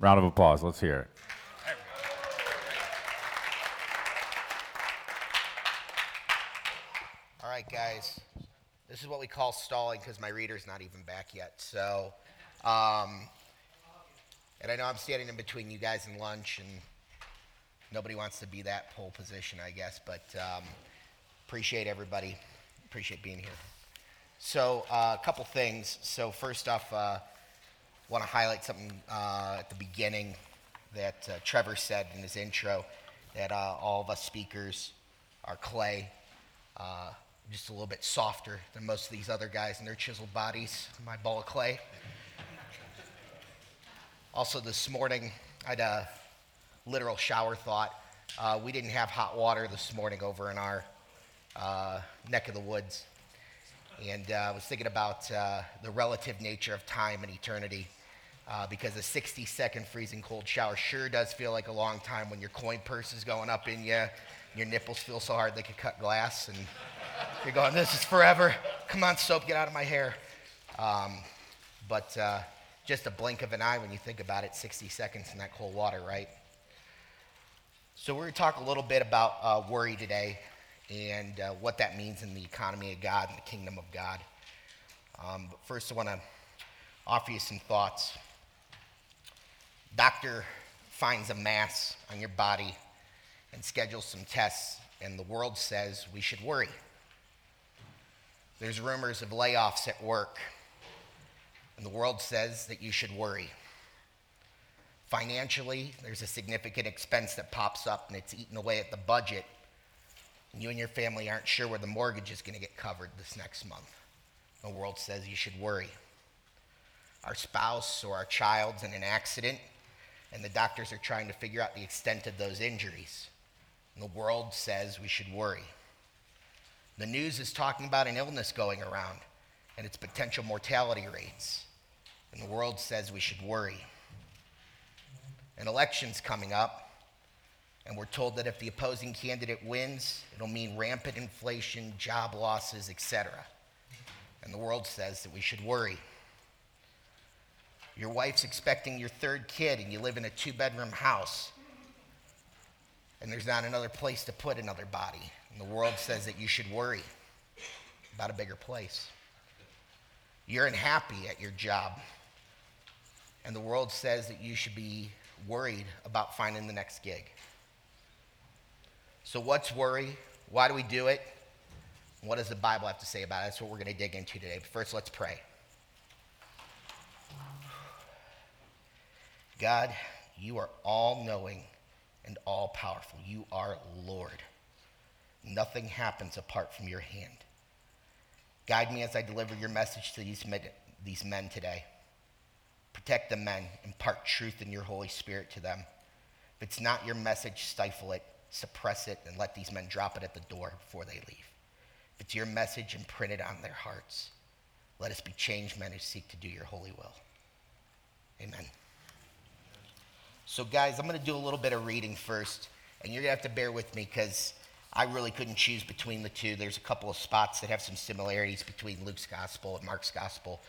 Round of applause. Let's hear it. All right, guys. This is what we call stalling because my reader's not even back yet. So, um, and I know I'm standing in between you guys and lunch, and nobody wants to be that pole position, I guess, but um, appreciate everybody. Appreciate being here. So, uh, a couple things. So, first off, uh, want to highlight something uh, at the beginning that uh, Trevor said in his intro that uh, all of us speakers are clay, uh, just a little bit softer than most of these other guys in their chiseled bodies. My ball of clay. Also, this morning, I had a literal shower thought. Uh, we didn't have hot water this morning over in our uh, neck of the woods. And uh, I was thinking about uh, the relative nature of time and eternity uh, because a 60 second freezing cold shower sure does feel like a long time when your coin purse is going up in you, your nipples feel so hard they could cut glass, and you're going, This is forever. Come on, soap, get out of my hair. Um, but uh, just a blink of an eye when you think about it 60 seconds in that cold water, right? So, we're going to talk a little bit about uh, worry today and uh, what that means in the economy of God and the kingdom of God. Um, but first, I want to offer you some thoughts. Doctor finds a mass on your body and schedules some tests, and the world says we should worry. There's rumors of layoffs at work, and the world says that you should worry. Financially, there's a significant expense that pops up and it's eating away at the budget, and you and your family aren't sure where the mortgage is going to get covered this next month. The world says you should worry. Our spouse or our child's in an accident, and the doctors are trying to figure out the extent of those injuries. And the world says we should worry. The news is talking about an illness going around and its potential mortality rates. And the world says we should worry. An election's coming up, and we're told that if the opposing candidate wins, it'll mean rampant inflation, job losses, etc. And the world says that we should worry. Your wife's expecting your third kid, and you live in a two bedroom house, and there's not another place to put another body. And the world says that you should worry about a bigger place. You're unhappy at your job, and the world says that you should be worried about finding the next gig. So, what's worry? Why do we do it? What does the Bible have to say about it? That's what we're going to dig into today. But first, let's pray. God, you are all knowing and all powerful. You are Lord. Nothing happens apart from your hand. Guide me as I deliver your message to these men, these men today. Protect the men, impart truth in your Holy Spirit to them. If it's not your message, stifle it, suppress it, and let these men drop it at the door before they leave. If it's your message, imprint it on their hearts. Let us be changed men who seek to do your holy will. Amen. So, guys, I'm going to do a little bit of reading first, and you're going to have to bear with me because I really couldn't choose between the two. There's a couple of spots that have some similarities between Luke's gospel and Mark's gospel.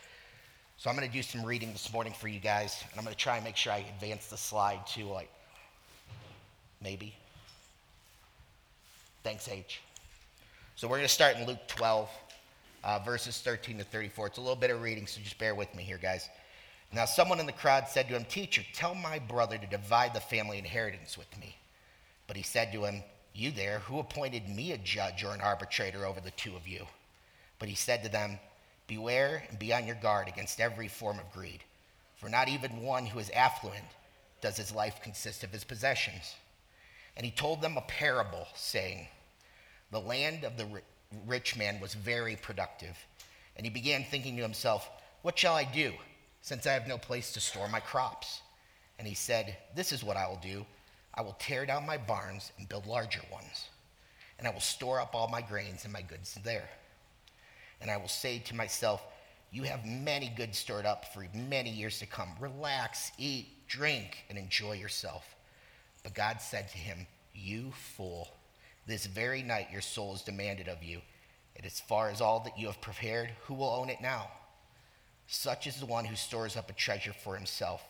So I'm going to do some reading this morning for you guys, and I'm going to try and make sure I advance the slide to like maybe. Thanks, H. So we're going to start in Luke 12, uh, verses 13 to 34. It's a little bit of reading, so just bear with me here, guys. Now, someone in the crowd said to him, Teacher, tell my brother to divide the family inheritance with me. But he said to him, You there, who appointed me a judge or an arbitrator over the two of you? But he said to them, Beware and be on your guard against every form of greed, for not even one who is affluent does his life consist of his possessions. And he told them a parable, saying, The land of the rich man was very productive. And he began thinking to himself, What shall I do, since I have no place to store my crops? And he said, This is what I will do I will tear down my barns and build larger ones, and I will store up all my grains and my goods there and I will say to myself, You have many goods stored up for many years to come. Relax, eat, drink, and enjoy yourself. But God said to him, You fool, this very night your soul is demanded of you. And as far as all that you have prepared, who will own it now? Such is the one who stores up a treasure for himself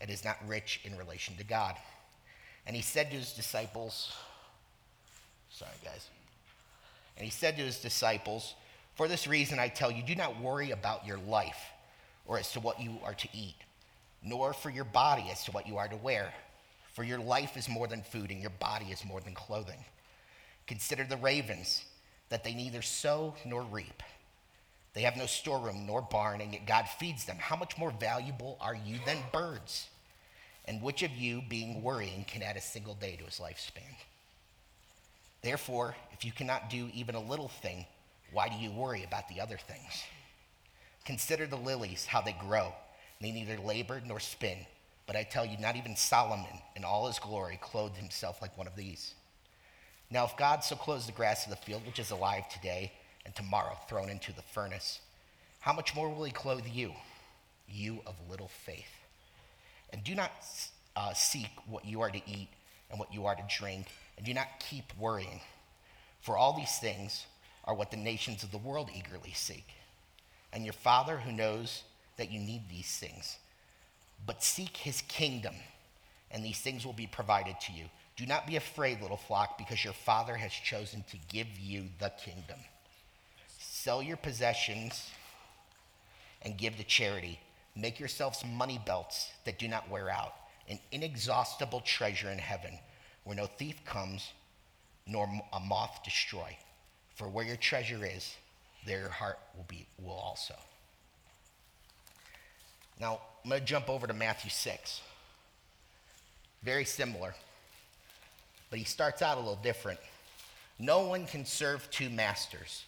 and is not rich in relation to God. And he said to his disciples, sorry, guys. And he said to his disciples, For this reason I tell you, do not worry about your life or as to what you are to eat, nor for your body as to what you are to wear. For your life is more than food, and your body is more than clothing. Consider the ravens, that they neither sow nor reap. They have no storeroom nor barn, and yet God feeds them. How much more valuable are you than birds? And which of you, being worrying, can add a single day to his lifespan? Therefore, if you cannot do even a little thing, why do you worry about the other things? Consider the lilies, how they grow. They neither labor nor spin. But I tell you, not even Solomon in all his glory clothed himself like one of these. Now, if God so clothes the grass of the field, which is alive today and tomorrow thrown into the furnace, how much more will he clothe you, you of little faith? And do not uh, seek what you are to eat and what you are to drink, and do not keep worrying. For all these things are what the nations of the world eagerly seek. And your Father who knows that you need these things. But seek his kingdom, and these things will be provided to you. Do not be afraid, little flock, because your Father has chosen to give you the kingdom. Sell your possessions and give to charity. Make yourselves money belts that do not wear out, an inexhaustible treasure in heaven, where no thief comes nor a moth destroy. For where your treasure is, there your heart will be will also. Now, I'm going to jump over to Matthew 6. Very similar, but he starts out a little different. No one can serve two masters.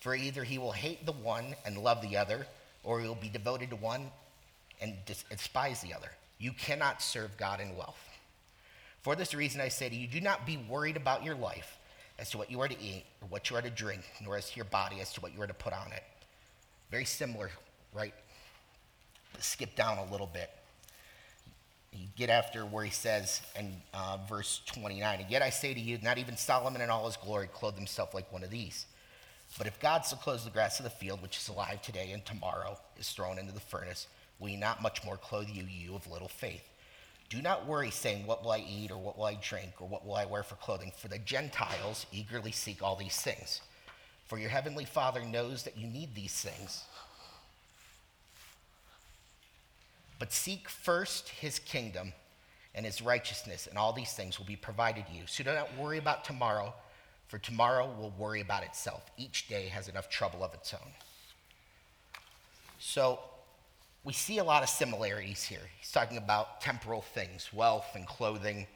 For either he will hate the one and love the other, or he will be devoted to one and despise the other. You cannot serve God and wealth. For this reason, I say to you, do not be worried about your life as to what you are to eat or what you are to drink, nor as to your body as to what you are to put on it. Very similar, right? Skip down a little bit. You get after where he says in uh, verse 29, and yet I say to you, not even Solomon in all his glory clothed himself like one of these. But if God so clothes the grass of the field, which is alive today and tomorrow is thrown into the furnace, will he not much more clothe you, you of little faith? Do not worry, saying, What will I eat, or what will I drink, or what will I wear for clothing? For the Gentiles eagerly seek all these things. For your heavenly Father knows that you need these things. But seek first his kingdom and his righteousness, and all these things will be provided to you. So do not worry about tomorrow for tomorrow will worry about itself. Each day has enough trouble of its own. So we see a lot of similarities here. He's talking about temporal things, wealth and clothing,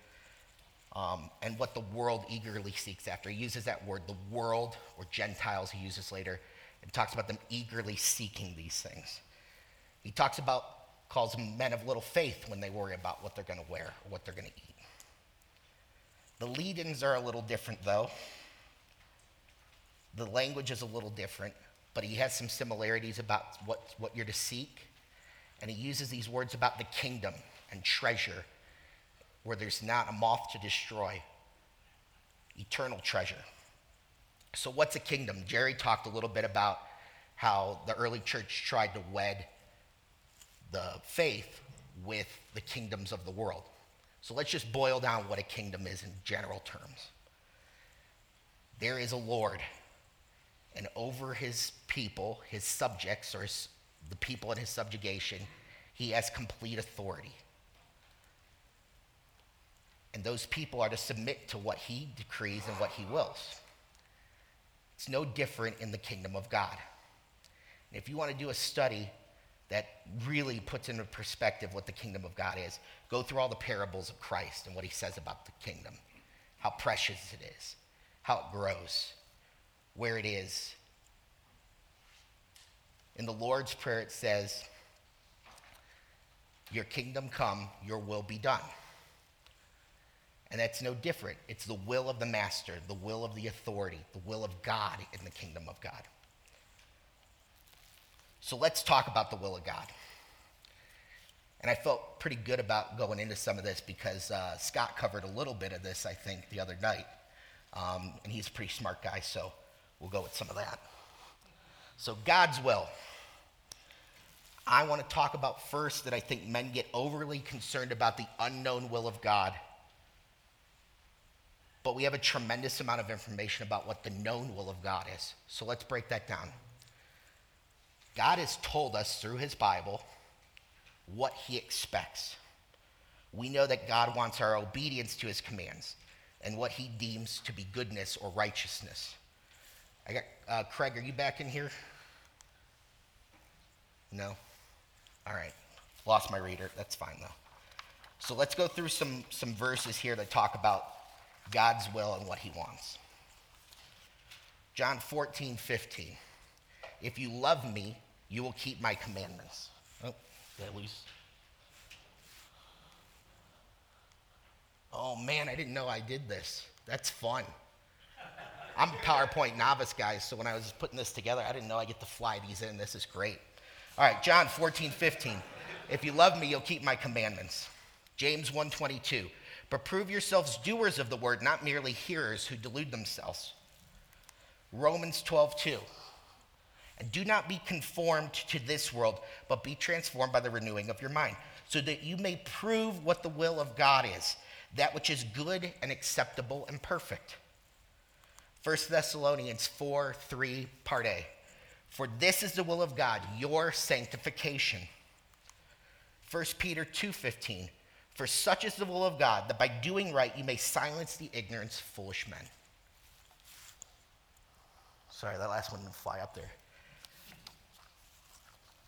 um, and what the world eagerly seeks after. He uses that word, the world, or Gentiles, he uses later, and talks about them eagerly seeking these things. He talks about, calls them men of little faith when they worry about what they're going to wear or what they're going to eat. The lead ins are a little different, though. The language is a little different, but he has some similarities about what, what you're to seek. And he uses these words about the kingdom and treasure, where there's not a moth to destroy, eternal treasure. So, what's a kingdom? Jerry talked a little bit about how the early church tried to wed the faith with the kingdoms of the world. So, let's just boil down what a kingdom is in general terms. There is a Lord and over his people, his subjects, or his, the people in his subjugation, he has complete authority. And those people are to submit to what he decrees and what he wills. It's no different in the kingdom of God. And if you want to do a study that really puts into perspective what the kingdom of God is, go through all the parables of Christ and what he says about the kingdom, how precious it is, how it grows, where it is. In the Lord's Prayer, it says, Your kingdom come, your will be done. And that's no different. It's the will of the master, the will of the authority, the will of God in the kingdom of God. So let's talk about the will of God. And I felt pretty good about going into some of this because uh, Scott covered a little bit of this, I think, the other night. Um, and he's a pretty smart guy, so We'll go with some of that. So, God's will. I want to talk about first that I think men get overly concerned about the unknown will of God. But we have a tremendous amount of information about what the known will of God is. So let's break that down. God has told us through his Bible what he expects. We know that God wants our obedience to his commands and what he deems to be goodness or righteousness. I got uh, Craig, are you back in here? No? All right. Lost my reader. That's fine, though. So let's go through some, some verses here that talk about God's will and what he wants. John 14, 15. If you love me, you will keep my commandments. Oh, did lose? Oh man, I didn't know I did this. That's fun. I'm a PowerPoint novice, guys, so when I was putting this together, I didn't know I get to fly these in. This is great. All right, John 14, 15. If you love me, you'll keep my commandments. James 1:22. But prove yourselves doers of the word, not merely hearers who delude themselves. Romans 12:2. And do not be conformed to this world, but be transformed by the renewing of your mind, so that you may prove what the will of God is, that which is good and acceptable and perfect. 1 Thessalonians 4 3, part A. For this is the will of God, your sanctification. 1 Peter 2:15 For such is the will of God that by doing right you may silence the ignorance of foolish men. Sorry, that last one didn't fly up there.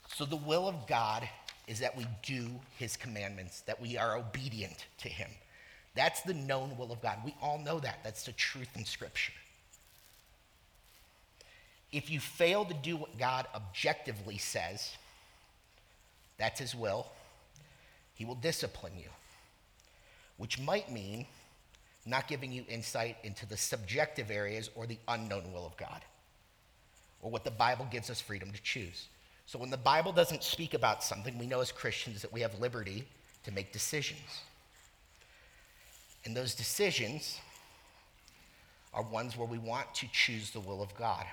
So the will of God is that we do his commandments, that we are obedient to him. That's the known will of God. We all know that. That's the truth in scripture. If you fail to do what God objectively says, that's his will, he will discipline you, which might mean not giving you insight into the subjective areas or the unknown will of God, or what the Bible gives us freedom to choose. So when the Bible doesn't speak about something, we know as Christians that we have liberty to make decisions. And those decisions are ones where we want to choose the will of God.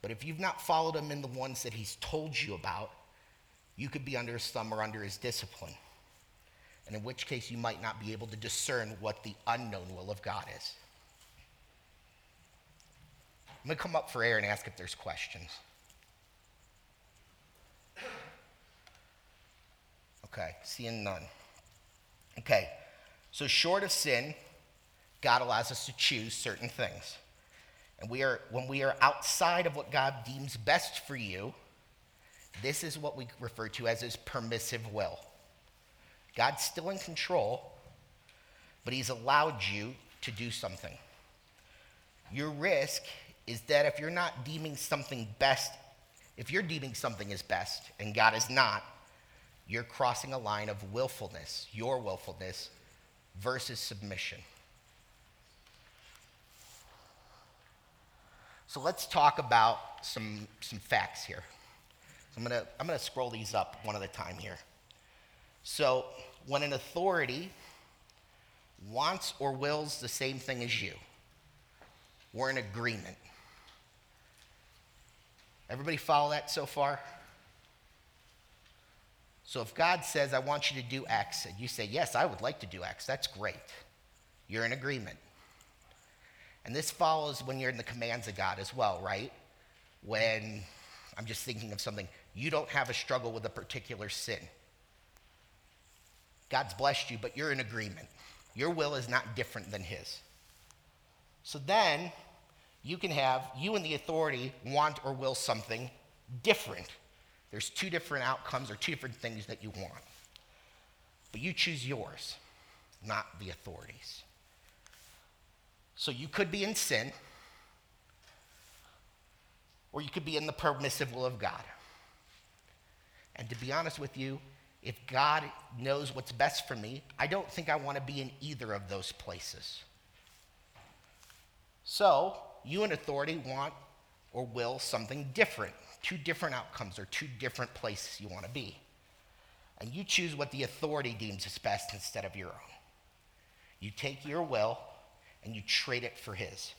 But if you've not followed him in the ones that he's told you about, you could be under his thumb or under his discipline. And in which case, you might not be able to discern what the unknown will of God is. I'm going to come up for air and ask if there's questions. Okay, seeing none. Okay, so short of sin, God allows us to choose certain things. And we are, when we are outside of what God deems best for you, this is what we refer to as his permissive will. God's still in control, but he's allowed you to do something. Your risk is that if you're not deeming something best, if you're deeming something as best and God is not, you're crossing a line of willfulness, your willfulness, versus submission. So let's talk about some, some facts here. So I'm going to I'm going to scroll these up one at a time here. So when an authority wants or wills the same thing as you, we're in agreement. Everybody follow that so far? So if God says, I want you to do X, and you say, Yes, I would like to do X, that's great. You're in agreement. And this follows when you're in the commands of God as well, right? When I'm just thinking of something, you don't have a struggle with a particular sin. God's blessed you, but you're in agreement. Your will is not different than His. So then you can have, you and the authority want or will something different. There's two different outcomes or two different things that you want. But you choose yours, not the authorities. So you could be in sin, or you could be in the permissive will of God. And to be honest with you, if God knows what's best for me, I don't think I want to be in either of those places. So, you and authority want or will something different, two different outcomes or two different places you want to be. And you choose what the authority deems is best instead of your own. You take your will and you trade it for his.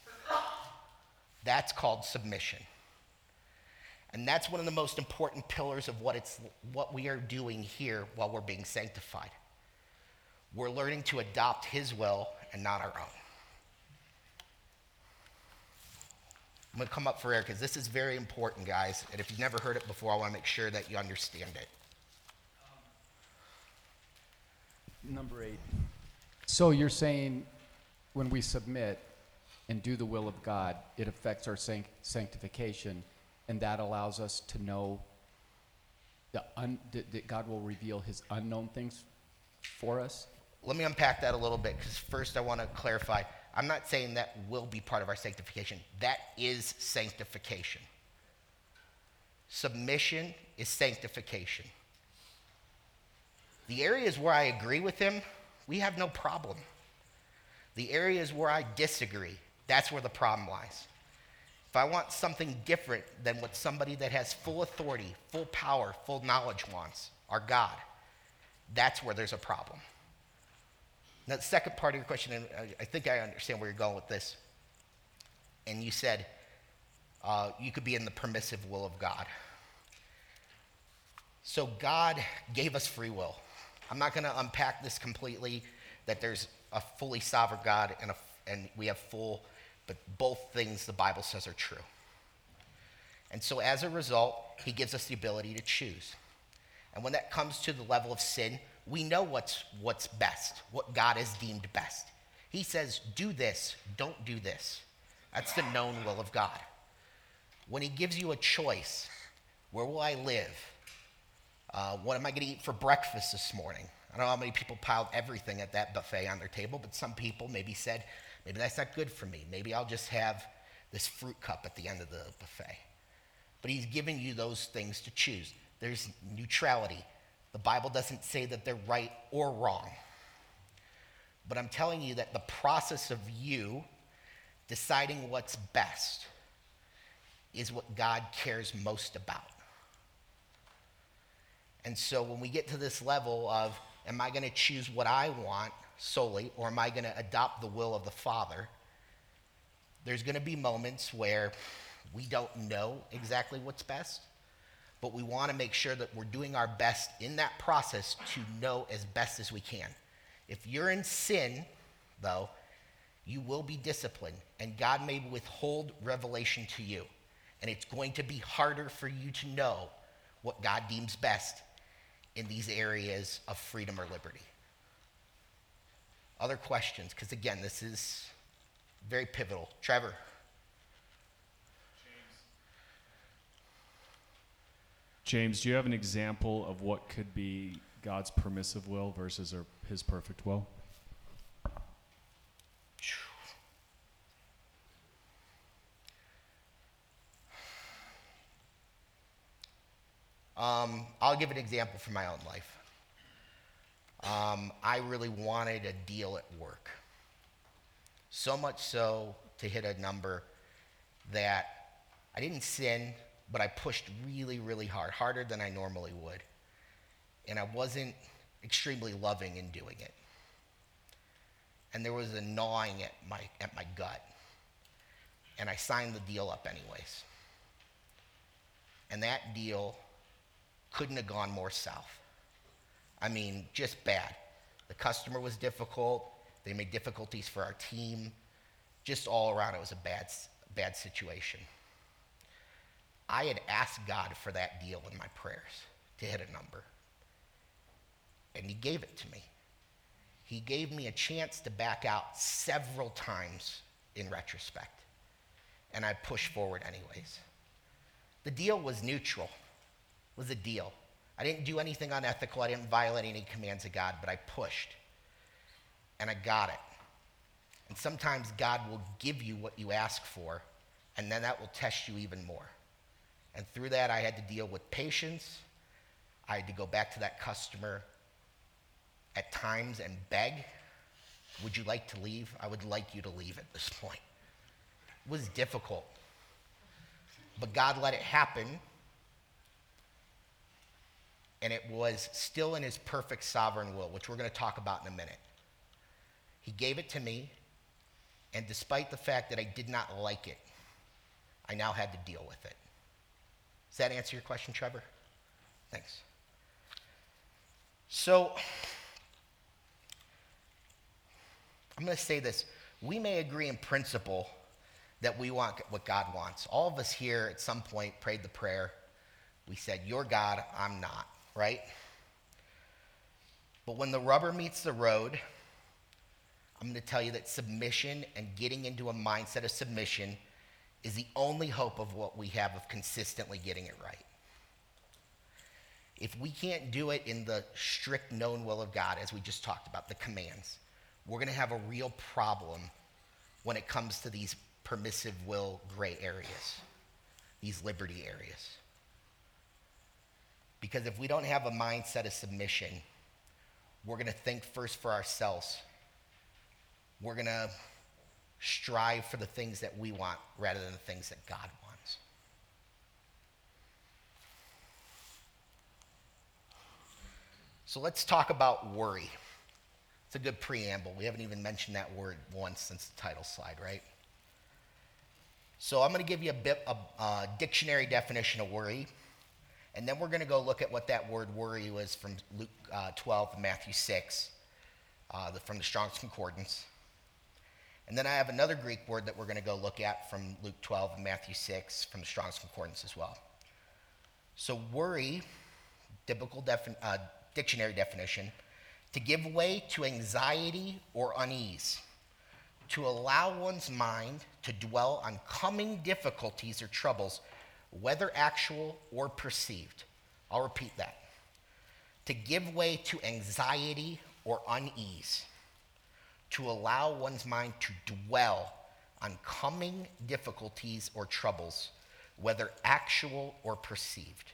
That's called submission. And that's one of the most important pillars of what, it's, what we are doing here while we're being sanctified. We're learning to adopt His will and not our own. I'm going to come up for air because this is very important, guys. And if you've never heard it before, I want to make sure that you understand it. Number eight. So you're saying when we submit and do the will of God, it affects our sanct- sanctification, and that allows us to know the un- that God will reveal His unknown things for us. Let me unpack that a little bit because first I want to clarify. I'm not saying that will be part of our sanctification. That is sanctification. Submission is sanctification. The areas where I agree with him, we have no problem. The areas where I disagree, that's where the problem lies. If I want something different than what somebody that has full authority, full power, full knowledge wants, our God, that's where there's a problem. Now, the second part of your question, and I think I understand where you're going with this. And you said uh, you could be in the permissive will of God. So, God gave us free will. I'm not going to unpack this completely, that there's a fully sovereign God and, a, and we have full, but both things the Bible says are true. And so, as a result, He gives us the ability to choose. And when that comes to the level of sin, we know what's, what's best, what God has deemed best. He says, do this, don't do this. That's the known will of God. When He gives you a choice, where will I live? Uh, what am I going to eat for breakfast this morning? I don't know how many people piled everything at that buffet on their table, but some people maybe said, maybe that's not good for me. Maybe I'll just have this fruit cup at the end of the buffet. But He's giving you those things to choose. There's neutrality. The Bible doesn't say that they're right or wrong. But I'm telling you that the process of you deciding what's best is what God cares most about. And so when we get to this level of, am I going to choose what I want solely, or am I going to adopt the will of the Father? There's going to be moments where we don't know exactly what's best but we want to make sure that we're doing our best in that process to know as best as we can. If you're in sin, though, you will be disciplined, and God may withhold revelation to you. And it's going to be harder for you to know what God deems best in these areas of freedom or liberty. Other questions? Because again, this is very pivotal. Trevor. James, do you have an example of what could be God's permissive will versus his perfect will? Um, I'll give an example from my own life. Um, I really wanted a deal at work. So much so to hit a number that I didn't sin, but I pushed really, really hard, harder than I normally would. And I wasn't extremely loving in doing it. And there was a gnawing at my, at my gut. And I signed the deal up anyways. And that deal couldn't have gone more south. I mean, just bad. The customer was difficult. They made difficulties for our team. Just all around, it was a bad, bad situation. I had asked God for that deal in my prayers to hit a number. And He gave it to me. He gave me a chance to back out several times in retrospect. And I pushed forward anyways. The deal was neutral, was a deal. I didn't do anything unethical. I didn't violate any commands of God, but I pushed. And I got it. And sometimes God will give you what you ask for, and then that will test you even more. And through that, I had to deal with patience. I had to go back to that customer at times and beg, Would you like to leave? I would like you to leave at this point. It was difficult. But God let it happen. And it was still in his perfect sovereign will, which we're going to talk about in a minute. He gave it to me, and despite the fact that I did not like it, I now had to deal with it. Does that answer your question, Trevor? Thanks. So, I'm going to say this. We may agree in principle that we want what God wants. All of us here at some point prayed the prayer. We said, You're God, I'm not, right? But when the rubber meets the road, I'm going to tell you that submission and getting into a mindset of submission is the only hope of what we have of consistently getting it right. If we can't do it in the strict known will of God, as we just talked about, the commands, we're going to have a real problem when it comes to these permissive will gray areas, these liberty areas. Because if we don't have a mindset of submission, we're going to think first for ourselves. We're going to strive for the things that we want rather than the things that God wants. So let's talk about worry. It's a good preamble. We haven't even mentioned that word once since the title slide, right? So I'm going to give you a bit a, a dictionary definition of worry, and then we're going to go look at what that word worry was from Luke uh, 12 and Matthew 6, uh, the, from the Strong's Concordance. And then I have another Greek word that we're going to go look at from Luke 12 and Matthew 6 from the Strong's Concordance as well. So, worry, biblical uh, dictionary definition, to give way to anxiety or unease, to allow one's mind to dwell on coming difficulties or troubles, whether actual or perceived. I'll repeat that. To give way to anxiety or unease to allow one's mind to dwell on coming difficulties or troubles, whether actual or perceived.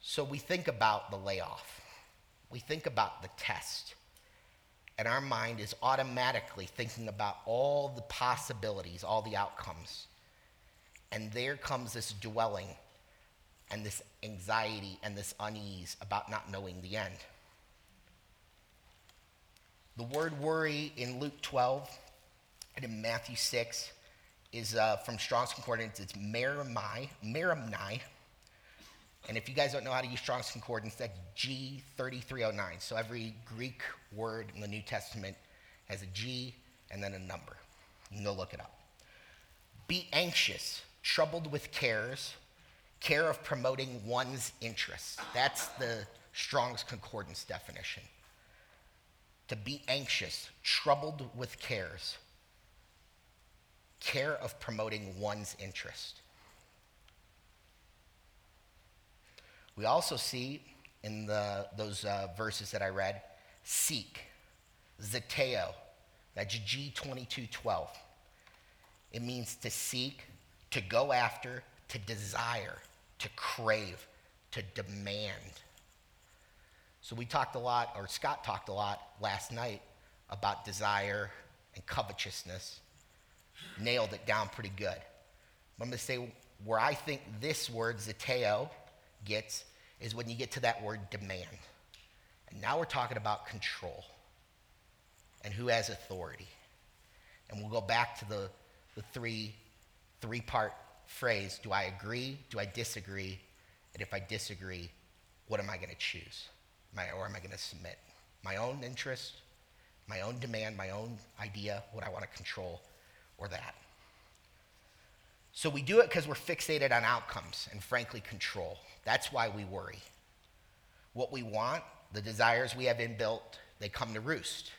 So we think about the layoff, we think about the test, and our mind is automatically thinking about all the possibilities, all the outcomes. And there comes this dwelling and this anxiety and this unease about not knowing the end. The word worry in Luke 12 and in Matthew 6 is uh, from Strong's Concordance. It's merimai, merimnai. And if you guys don't know how to use Strong's Concordance, that's G3309. So every Greek word in the New Testament has a G and then a number. You can go look it up. Be anxious, troubled with cares, care of promoting one's interests. That's the Strong's Concordance definition to be anxious, troubled with cares, care of promoting one's interest. We also see in the, those uh, verses that I read, seek, zeteo, that's G2212. It means to seek, to go after, to desire, to crave, to demand. So we talked a lot, or Scott talked a lot last night about desire and covetousness. Nailed it down pretty good. I'm going to say where I think this word, zeteo, gets is when you get to that word demand. And now we're talking about control and who has authority. And we'll go back to the, the three, three part phrase do I agree? Do I disagree? And if I disagree, what am I going to choose? my, or am I going to submit? My own interest, my own demand, my own idea, what I want to control, or that. So we do it because we're fixated on outcomes and, frankly, control. That's why we worry. What we want, the desires we have inbuilt, they come to roost.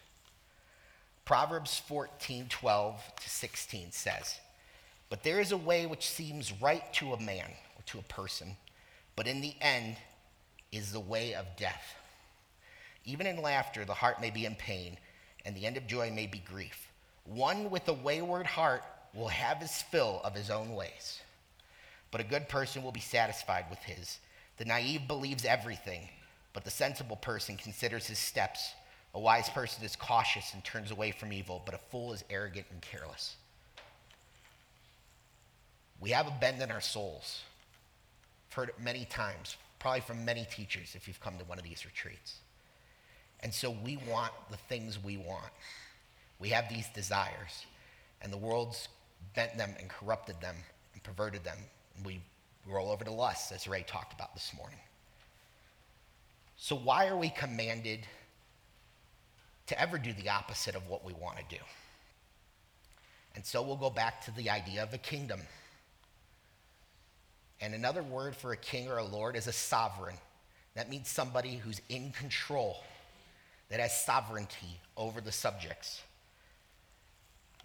Proverbs 14, 12 to 16 says, But there is a way which seems right to a man or to a person, but in the end is the way of death. Even in laughter, the heart may be in pain, and the end of joy may be grief. One with a wayward heart will have his fill of his own ways, but a good person will be satisfied with his. The naive believes everything, but the sensible person considers his steps. A wise person is cautious and turns away from evil, but a fool is arrogant and careless. We have a bend in our souls. I've heard it many times, probably from many teachers if you've come to one of these retreats. And so we want the things we want. We have these desires, and the world's bent them and corrupted them and perverted them And We roll over to lust, as Ray talked about this morning. So, why are we commanded to ever do the opposite of what we want to do? And so we'll go back to the idea of a kingdom. And another word for a king or a lord is a sovereign. That means somebody who's in control, that has sovereignty over the subjects.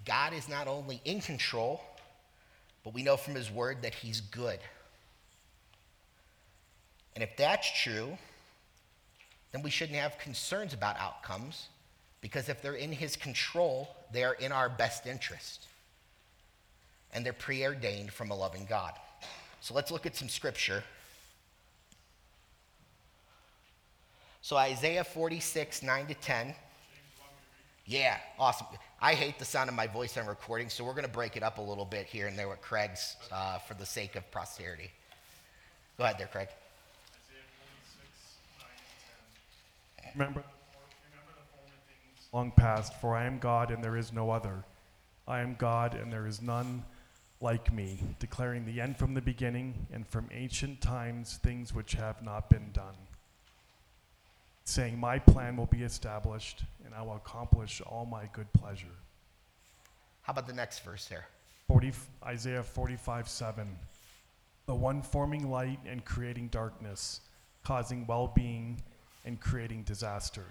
God is not only in control, but we know from his word that he's good. And if that's true, then we shouldn't have concerns about outcomes because if they're in his control, they are in our best interest. And they're preordained from a loving God. So let's look at some scripture. So Isaiah 46, 9 to 10. Yeah, awesome. I hate the sound of my voice on recording, so we're going to break it up a little bit here and there with Craig's uh, for the sake of posterity. Go ahead there, Craig. Remember, remember the former things long past, for I am God and there is no other. I am God and there is none like me, declaring the end from the beginning and from ancient times things which have not been done. Saying, My plan will be established and I will accomplish all my good pleasure. How about the next verse there? 40, Isaiah 45 7. The one forming light and creating darkness, causing well being and creating disaster.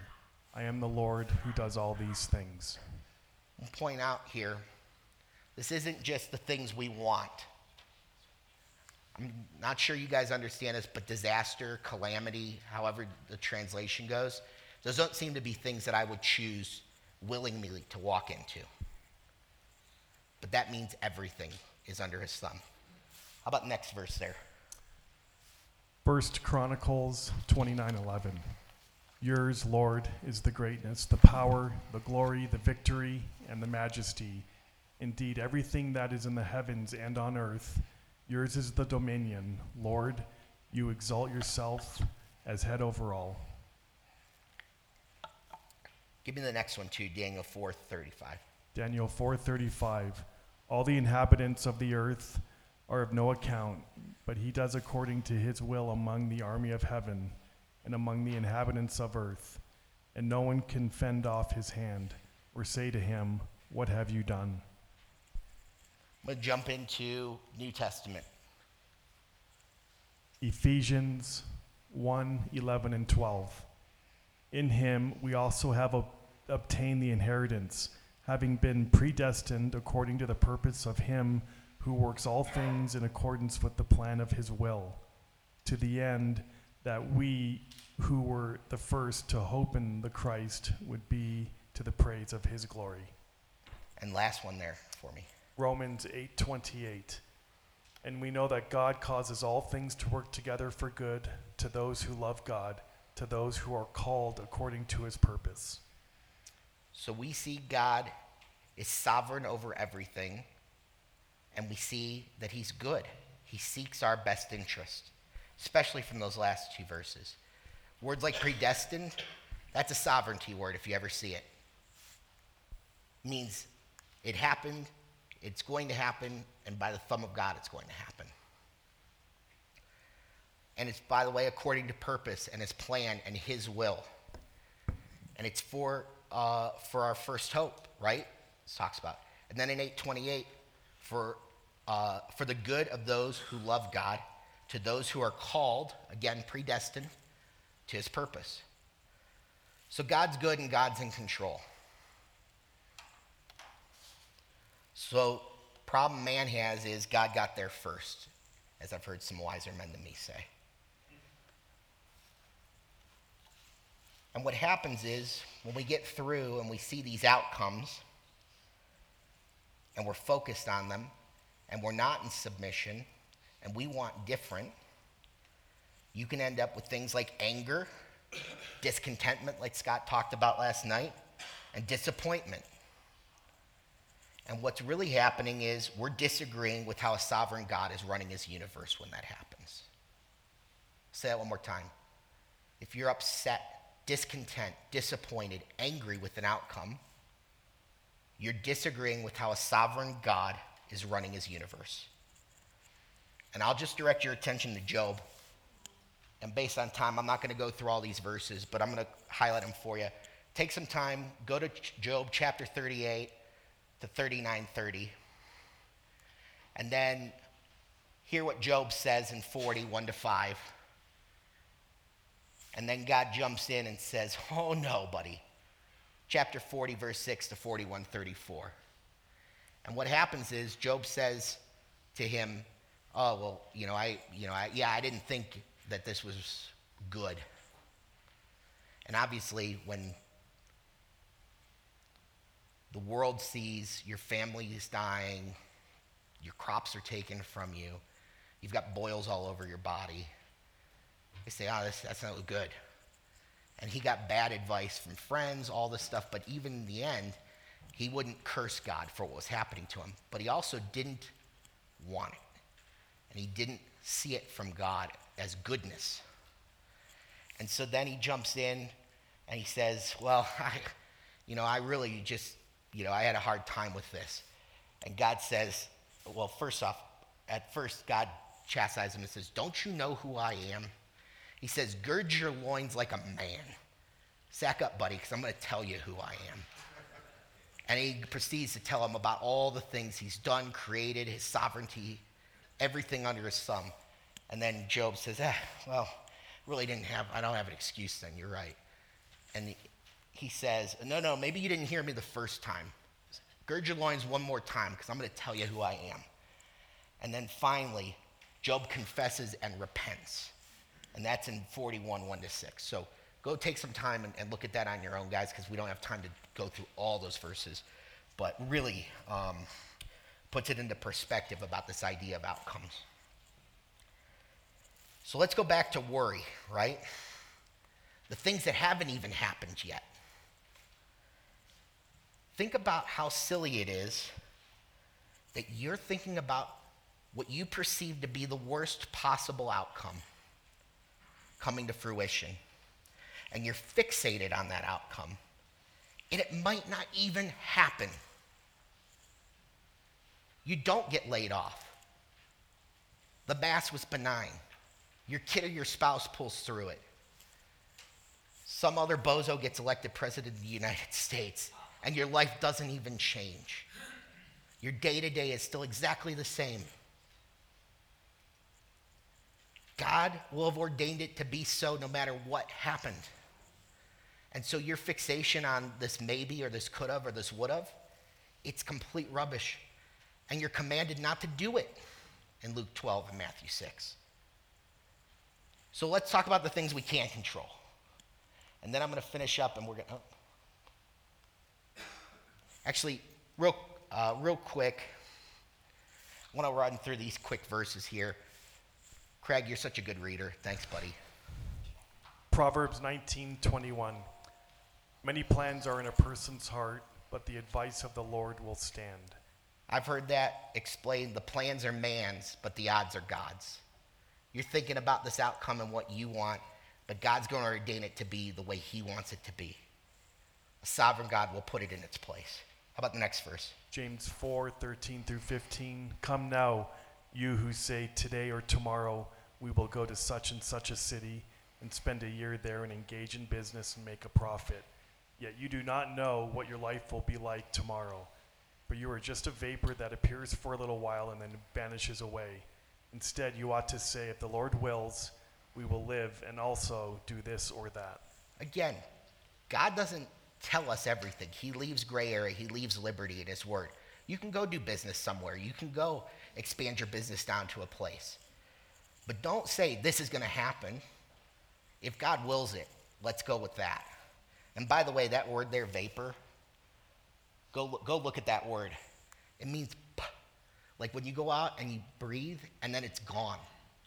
I am the Lord who does all these things. I'll point out here this isn't just the things we want. I'm not sure you guys understand this, but disaster, calamity, however the translation goes, those don't seem to be things that I would choose willingly to walk into. But that means everything is under his thumb. How about next verse there? First Chronicles 29:11. Yours, Lord, is the greatness, the power, the glory, the victory, and the majesty. Indeed, everything that is in the heavens and on earth, yours is the dominion. Lord, you exalt yourself as head over all. Give me the next one too, Daniel 4:35. Daniel 4:35 All the inhabitants of the earth are of no account, but he does according to his will among the army of heaven and among the inhabitants of earth, and no one can fend off his hand or say to him, What have you done? I'm going to jump into New Testament. Ephesians 1 11 and 12. In him we also have ob- obtained the inheritance, having been predestined according to the purpose of him who works all things in accordance with the plan of his will, to the end that we who were the first to hope in the Christ would be to the praise of his glory. And last one there for me. Romans 8:28. And we know that God causes all things to work together for good to those who love God, to those who are called according to his purpose. So we see God is sovereign over everything, and we see that He's good. He seeks our best interest, especially from those last two verses. Words like predestined, that's a sovereignty word if you ever see it. it means it happened, it's going to happen, and by the thumb of God, it's going to happen. And it's, by the way, according to purpose and His plan and His will. And it's for uh, for our first hope, right? It talks about. And then in 828, for, uh, for the good of those who love God, to those who are called, again, predestined, to his purpose. So God's good and God's in control. So, problem man has is God got there first, as I've heard some wiser men than me say. And what happens is when we get through and we see these outcomes and we're focused on them and we're not in submission and we want different, you can end up with things like anger, discontentment, like Scott talked about last night, and disappointment. And what's really happening is we're disagreeing with how a sovereign God is running his universe when that happens. Say that one more time. If you're upset, discontent, disappointed, angry with an outcome, you're disagreeing with how a sovereign God is running his universe. And I'll just direct your attention to Job. And based on time, I'm not going to go through all these verses, but I'm going to highlight them for you. Take some time, go to Job chapter 38 to 39:30. And then hear what Job says in 40, 1 to 5. And then God jumps in and says, Oh no, buddy. Chapter 40, verse 6 to 41, 34. And what happens is Job says to him, Oh, well, you know, I, you know, I, yeah, I didn't think that this was good. And obviously, when the world sees your family is dying, your crops are taken from you, you've got boils all over your body, they say, ah, oh, this, that's not good. And he got bad advice from friends, all this stuff, but even in the end, he wouldn't curse God for what was happening to him. But he also didn't want it. And he didn't see it from God as goodness. And so then he jumps in and he says, Well, I, you know, I really just, you know, I had a hard time with this. And God says, Well, first off, at first, God chastises him and says, Don't you know who I am? He says, Gird your loins like a man. Sack up, buddy, because I'm going to tell you who I am. And he proceeds to tell him about all the things he's done, created, his sovereignty, everything under his thumb. And then Job says, ah, well, really didn't have, I don't have an excuse then, you're right. And he says, no, no, maybe you didn't hear me the first time. Gird your loins one more time because I'm going to tell you who I am. And then finally, Job confesses and repents. And that's in 41, 1 to 6. So go take some time and, and look at that on your own, guys, because we don't have time to go through all those verses. But really um, puts it into perspective about this idea of outcomes. So let's go back to worry, right? The things that haven't even happened yet. Think about how silly it is that you're thinking about what you perceive to be the worst possible outcome coming to fruition, and you're fixated on that outcome, and it might not even happen. You don't get laid off. The mass was benign. Your kid or your spouse pulls through it. Some other bozo gets elected president of the United States, and your life doesn't even change. Your day to day is still exactly the same. God will have ordained it to be so no matter what happened. And so your fixation on this maybe or this could have or this would have, it's complete rubbish. And you're commanded not to do it in Luke 12 and Matthew 6. So let's talk about the things we can control. And then I'm going to finish up and we're going to. Oh. Actually, real, uh, real quick, I want to run through these quick verses here. Craig, you're such a good reader. Thanks, buddy. Proverbs 19:21. Many plans are in a person's heart, but the advice of the Lord will stand. I've heard that explained. The plans are man's, but the odds are God's. You're thinking about this outcome and what you want, but God's going to ordain it to be the way He wants it to be. A sovereign God will put it in its place. How about the next verse? James 4 13 through 15. Come now, you who say today or tomorrow, we will go to such and such a city and spend a year there and engage in business and make a profit. Yet you do not know what your life will be like tomorrow. But you are just a vapor that appears for a little while and then vanishes away. Instead, you ought to say, If the Lord wills, we will live and also do this or that. Again, God doesn't tell us everything. He leaves gray area, He leaves liberty in His Word. You can go do business somewhere, you can go expand your business down to a place. But don't say this is going to happen. If God wills it, let's go with that. And by the way, that word there, vapor, go, go look at that word. It means like when you go out and you breathe and then it's gone,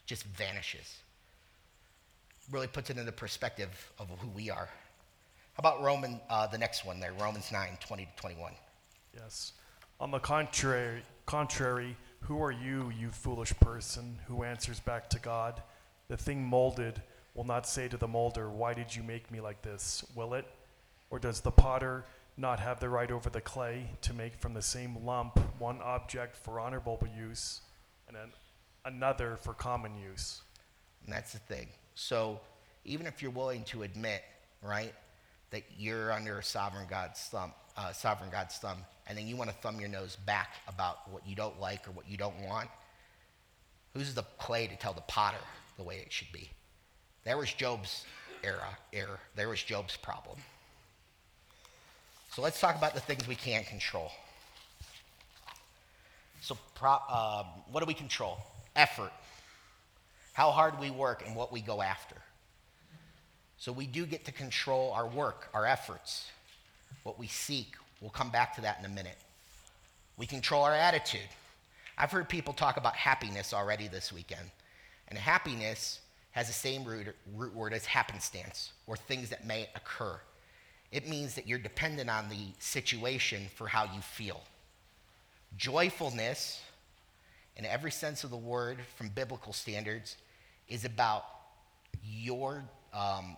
just vanishes. Really puts it into perspective of who we are. About Roman, uh, the next one there, Romans 9, 20 to 21. Yes. On the contrary, contrary, who are you, you foolish person, who answers back to God? The thing molded will not say to the molder, Why did you make me like this? Will it? Or does the potter not have the right over the clay to make from the same lump one object for honorable use and, an, another for common use. And that's the thing. So even if you're willing to admit, right, that you're under a sovereign God's thumb, uh, sovereign God's thumb, and then you want to thumb your nose back about what you don't like or what you don't want, who's the clay to tell the potter the way it should be? There was Job's era, error. There was Job's problem. So let's talk about the things we can't control. So, pro, um, what do we control? Effort. How hard we work and what we go after. So, we do get to control our work, our efforts, what we seek. We'll come back to that in a minute. We control our attitude. I've heard people talk about happiness already this weekend. And happiness has the same root, root word as happenstance, or things that may occur. It means that you're dependent on the situation for how you feel. Joyfulness, in every sense of the word from biblical standards, is about your um,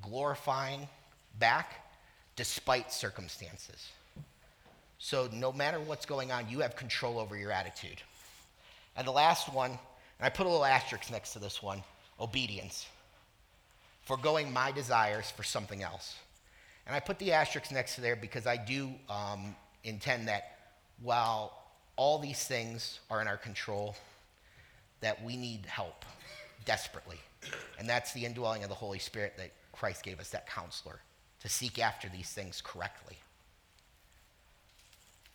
glorifying back despite circumstances. So, no matter what's going on, you have control over your attitude. And the last one, and I put a little asterisk next to this one obedience. Foregoing my desires for something else. And I put the asterisk next to there because I do um, intend that while all these things are in our control, that we need help desperately. And that's the indwelling of the Holy Spirit that Christ gave us, that counselor, to seek after these things correctly.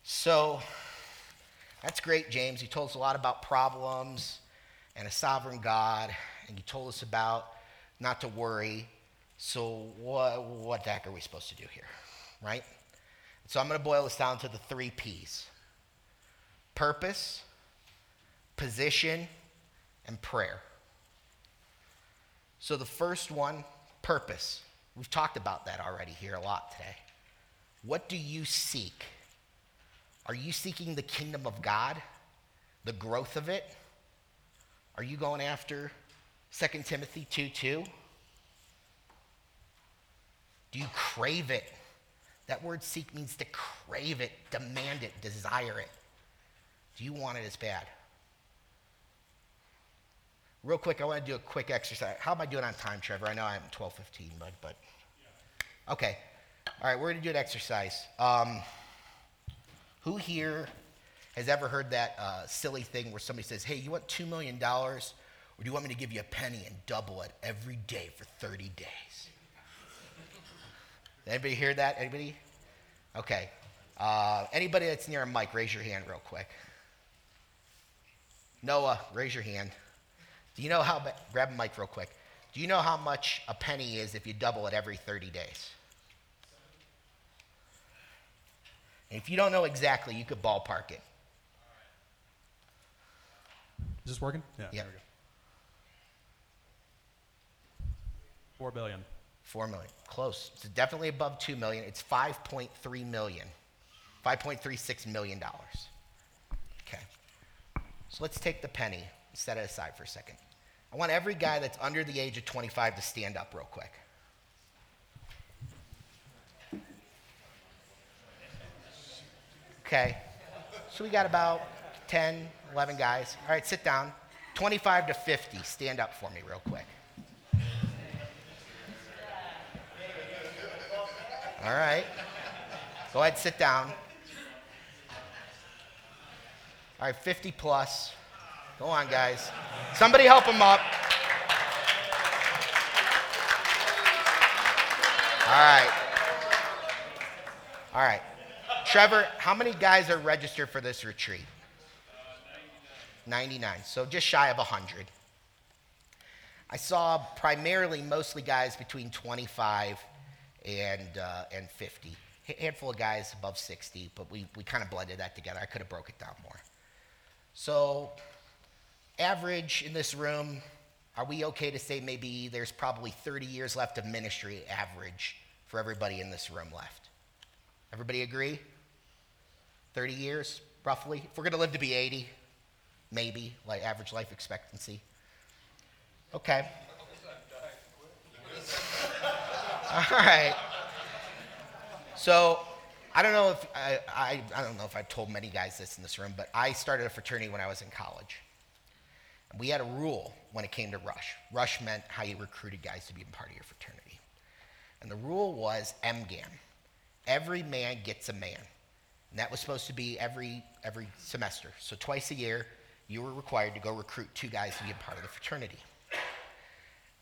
So, that's great, James. You told us a lot about problems and a sovereign God, and you told us about not to worry. So, what, what the heck are we supposed to do here, right? So, I'm going to boil this down to the three P's purpose, position, and prayer. So, the first one, purpose. We've talked about that already here a lot today. What do you seek? Are you seeking the kingdom of God, the growth of it? Are you going after 2 Timothy 2 2? Do you crave it? That word seek means to crave it, demand it, desire it. Do you want it as bad? Real quick, I want to do a quick exercise. How am I doing on time, Trevor? I know I'm 12:15, but but okay. All right, we're going to do an exercise. Um, who here has ever heard that uh, silly thing where somebody says, "Hey, you want two million dollars, or do you want me to give you a penny and double it every day for 30 days?" Anybody hear that? Anybody? Okay. Uh, anybody that's near a mic, raise your hand real quick. Noah, raise your hand. Do you know how, grab a mic real quick. Do you know how much a penny is if you double it every 30 days? And if you don't know exactly, you could ballpark it. Is this working? Yeah. Yep. There we go. Four billion. Four million. Close. It's definitely above two million. It's 5.3 million. 5.36 million dollars. Okay. So let's take the penny and set it aside for a second. I want every guy that's under the age of 25 to stand up real quick. Okay. So we got about 10, 11 guys. All right, sit down. 25 to 50, stand up for me real quick. All right. Go ahead, sit down. All right, 50 plus. Go on, guys. Somebody help him up. All right. All right. Trevor, how many guys are registered for this retreat? 99. So just shy of 100. I saw primarily mostly guys between 25 and, uh, and 50. A handful of guys above 60, but we, we kind of blended that together. I could have broke it down more. So, average in this room, are we okay to say maybe there's probably 30 years left of ministry average for everybody in this room left? Everybody agree? 30 years, roughly? If we're going to live to be 80, maybe, like average life expectancy. Okay. All right. So I don't know if I, I, I don't know if I've told many guys this in this room, but I started a fraternity when I was in college. We had a rule when it came to rush. Rush meant how you recruited guys to be a part of your fraternity. And the rule was MGAM. Every man gets a man. And that was supposed to be every, every semester. So twice a year, you were required to go recruit two guys to be a part of the fraternity.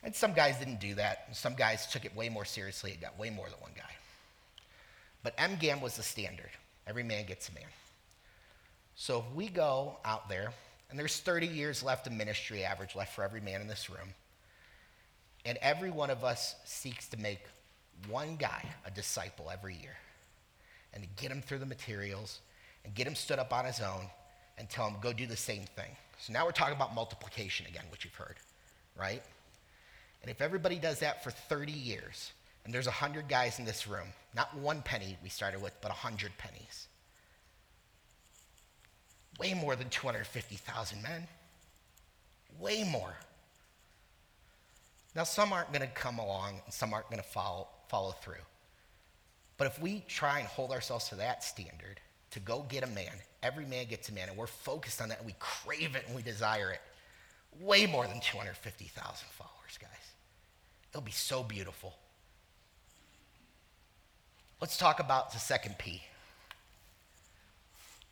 And some guys didn't do that. Some guys took it way more seriously and got way more than one guy. But MGAM was the standard. Every man gets a man. So if we go out there, and there's 30 years left of ministry average left for every man in this room, and every one of us seeks to make one guy a disciple every year and to get him through the materials and get him stood up on his own and tell him, go do the same thing. So now we're talking about multiplication again, which you've heard, right? And if everybody does that for 30 years, and there's 100 guys in this room, not one penny we started with, but 100 pennies. Way more than 250,000 men. Way more. Now, some aren't going to come along and some aren't going to follow, follow through. But if we try and hold ourselves to that standard, to go get a man, every man gets a man, and we're focused on that, and we crave it and we desire it, way more than 250,000 followers, guys. It'll be so beautiful. Let's talk about the second P.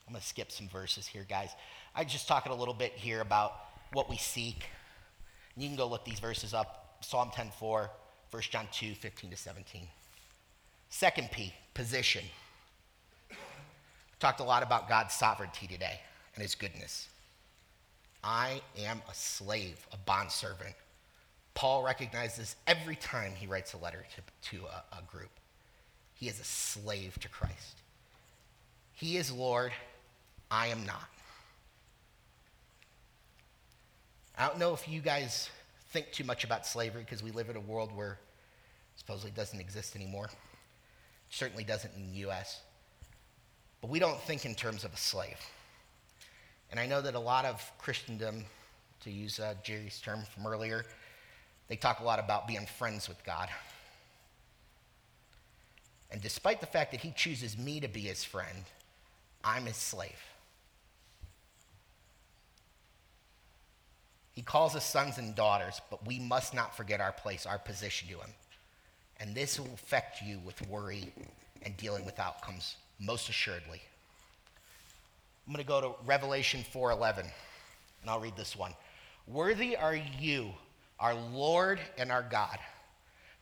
I'm going to skip some verses here, guys. I just talking a little bit here about what we seek. You can go look these verses up. Psalm 10:4, 1 John 2, 15 to 17. Second P, position. Talked a lot about God's sovereignty today and his goodness. I am a slave, a bondservant. Paul recognizes every time he writes a letter to, to a, a group. He is a slave to Christ. He is Lord, I am not. I don't know if you guys think too much about slavery because we live in a world where supposedly doesn't exist anymore. It certainly doesn't in the U.S. But we don't think in terms of a slave. And I know that a lot of Christendom, to use uh, Jerry's term from earlier, they talk a lot about being friends with God. And despite the fact that he chooses me to be his friend, I'm his slave. He calls us sons and daughters, but we must not forget our place, our position to him. And this will affect you with worry and dealing with outcomes, most assuredly. I'm going to go to Revelation 4:11, and I'll read this one. Worthy are you, our Lord and our God,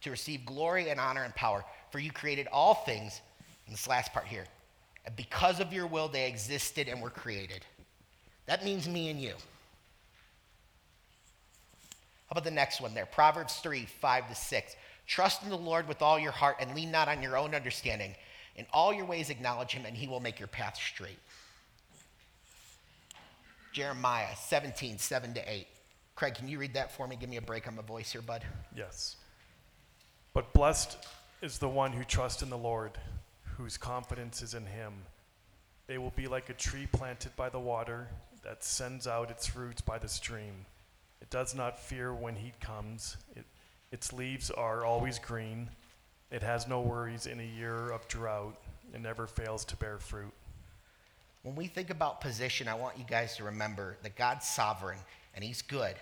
to receive glory and honor and power, for you created all things, and this last part here, because of your will they existed and were created. That means me and you. How about the next one there? Proverbs 3 5 to 6. Trust in the Lord with all your heart and lean not on your own understanding. In all your ways, acknowledge him, and he will make your path straight. Jeremiah 17 7 to 8. Craig, can you read that for me? Give me a break on my voice here, bud. Yes. But blessed is the one who trusts in the Lord, whose confidence is in him. They will be like a tree planted by the water that sends out its roots by the stream. It does not fear when heat comes. It, its leaves are always green. It has no worries in a year of drought. It never fails to bear fruit. When we think about position, I want you guys to remember that God's sovereign and He's good.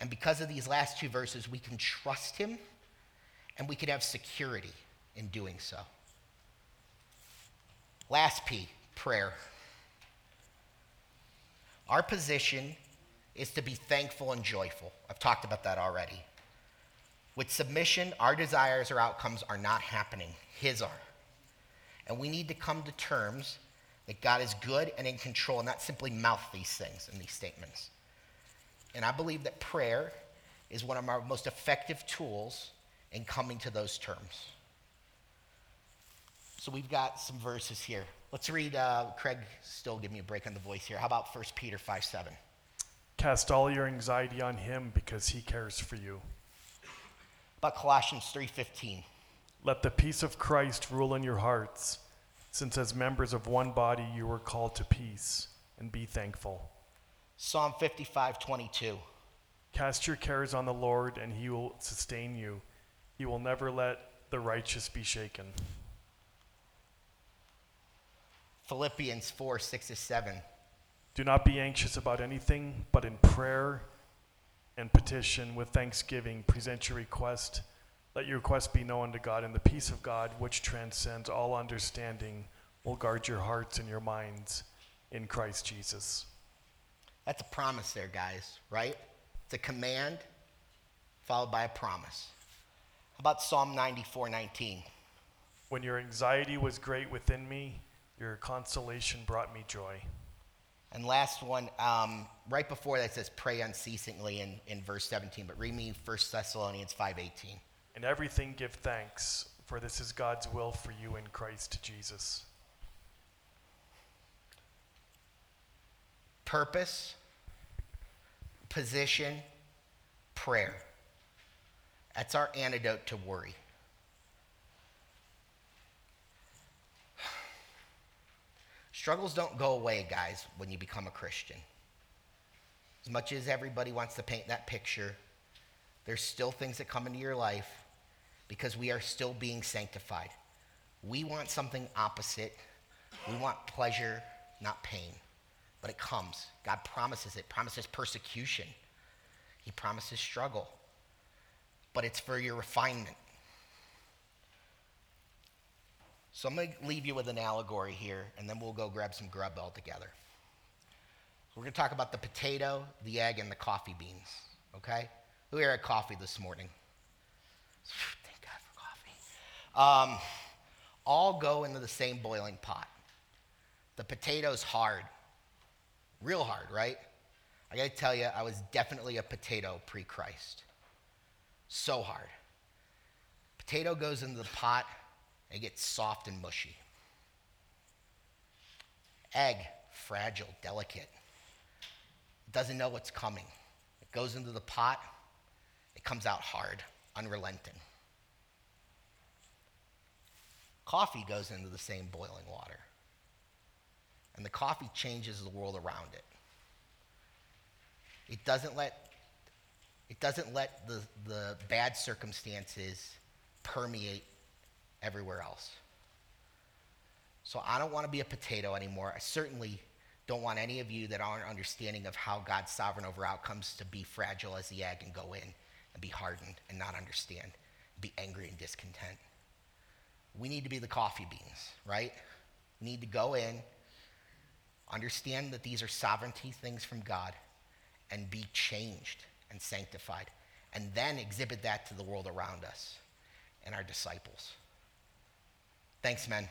And because of these last two verses, we can trust Him and we can have security in doing so. Last P, prayer. Our position is to be thankful and joyful. I've talked about that already. With submission, our desires or outcomes are not happening, His are. And we need to come to terms that God is good and in control, and not simply mouth these things in these statements. And I believe that prayer is one of our most effective tools in coming to those terms. So we've got some verses here. Let's read, uh, Craig, still give me a break on the voice here. How about 1 Peter 5 7? Cast all your anxiety on him because he cares for you. About Colossians 3:15. Let the peace of Christ rule in your hearts, since as members of one body you were called to peace, and be thankful. Psalm 55:22. Cast your cares on the Lord, and he will sustain you. He will never let the righteous be shaken. Philippians 4, 6 to 7. Do not be anxious about anything, but in prayer and petition with thanksgiving, present your request. Let your request be known to God, and the peace of God, which transcends all understanding, will guard your hearts and your minds in Christ Jesus. That's a promise there, guys, right? It's a command followed by a promise. How about Psalm 94 19? When your anxiety was great within me, your consolation brought me joy. And last one, um, right before that says pray unceasingly in, in verse 17, but read me 1 Thessalonians 5.18. In everything give thanks, for this is God's will for you in Christ Jesus. Purpose, position, prayer. That's our antidote to worry. Struggles don't go away, guys, when you become a Christian. As much as everybody wants to paint that picture, there's still things that come into your life because we are still being sanctified. We want something opposite. We want pleasure, not pain. But it comes. God promises it, promises persecution. He promises struggle. But it's for your refinement. So I'm going to leave you with an allegory here, and then we'll go grab some grub all together. We're going to talk about the potato, the egg, and the coffee beans. Okay? Who here had coffee this morning? Thank God for coffee. Um, all go into the same boiling pot. The potato's hard, real hard, right? I got to tell you, I was definitely a potato pre Christ. So hard. Potato goes into the pot, it gets soft and mushy. Egg, fragile, delicate. Doesn't know what's coming. It goes into the pot, it comes out hard, unrelenting. Coffee goes into the same boiling water. And the coffee changes the world around it. It doesn't let it doesn't let the, the bad circumstances permeate everywhere else. So I don't want to be a potato anymore. I certainly don't want any of you that aren't understanding of how God's sovereign over outcomes to be fragile as the egg and go in and be hardened and not understand, be angry and discontent. We need to be the coffee beans, right? We need to go in, understand that these are sovereignty things from God, and be changed and sanctified, and then exhibit that to the world around us and our disciples. Thanks, men.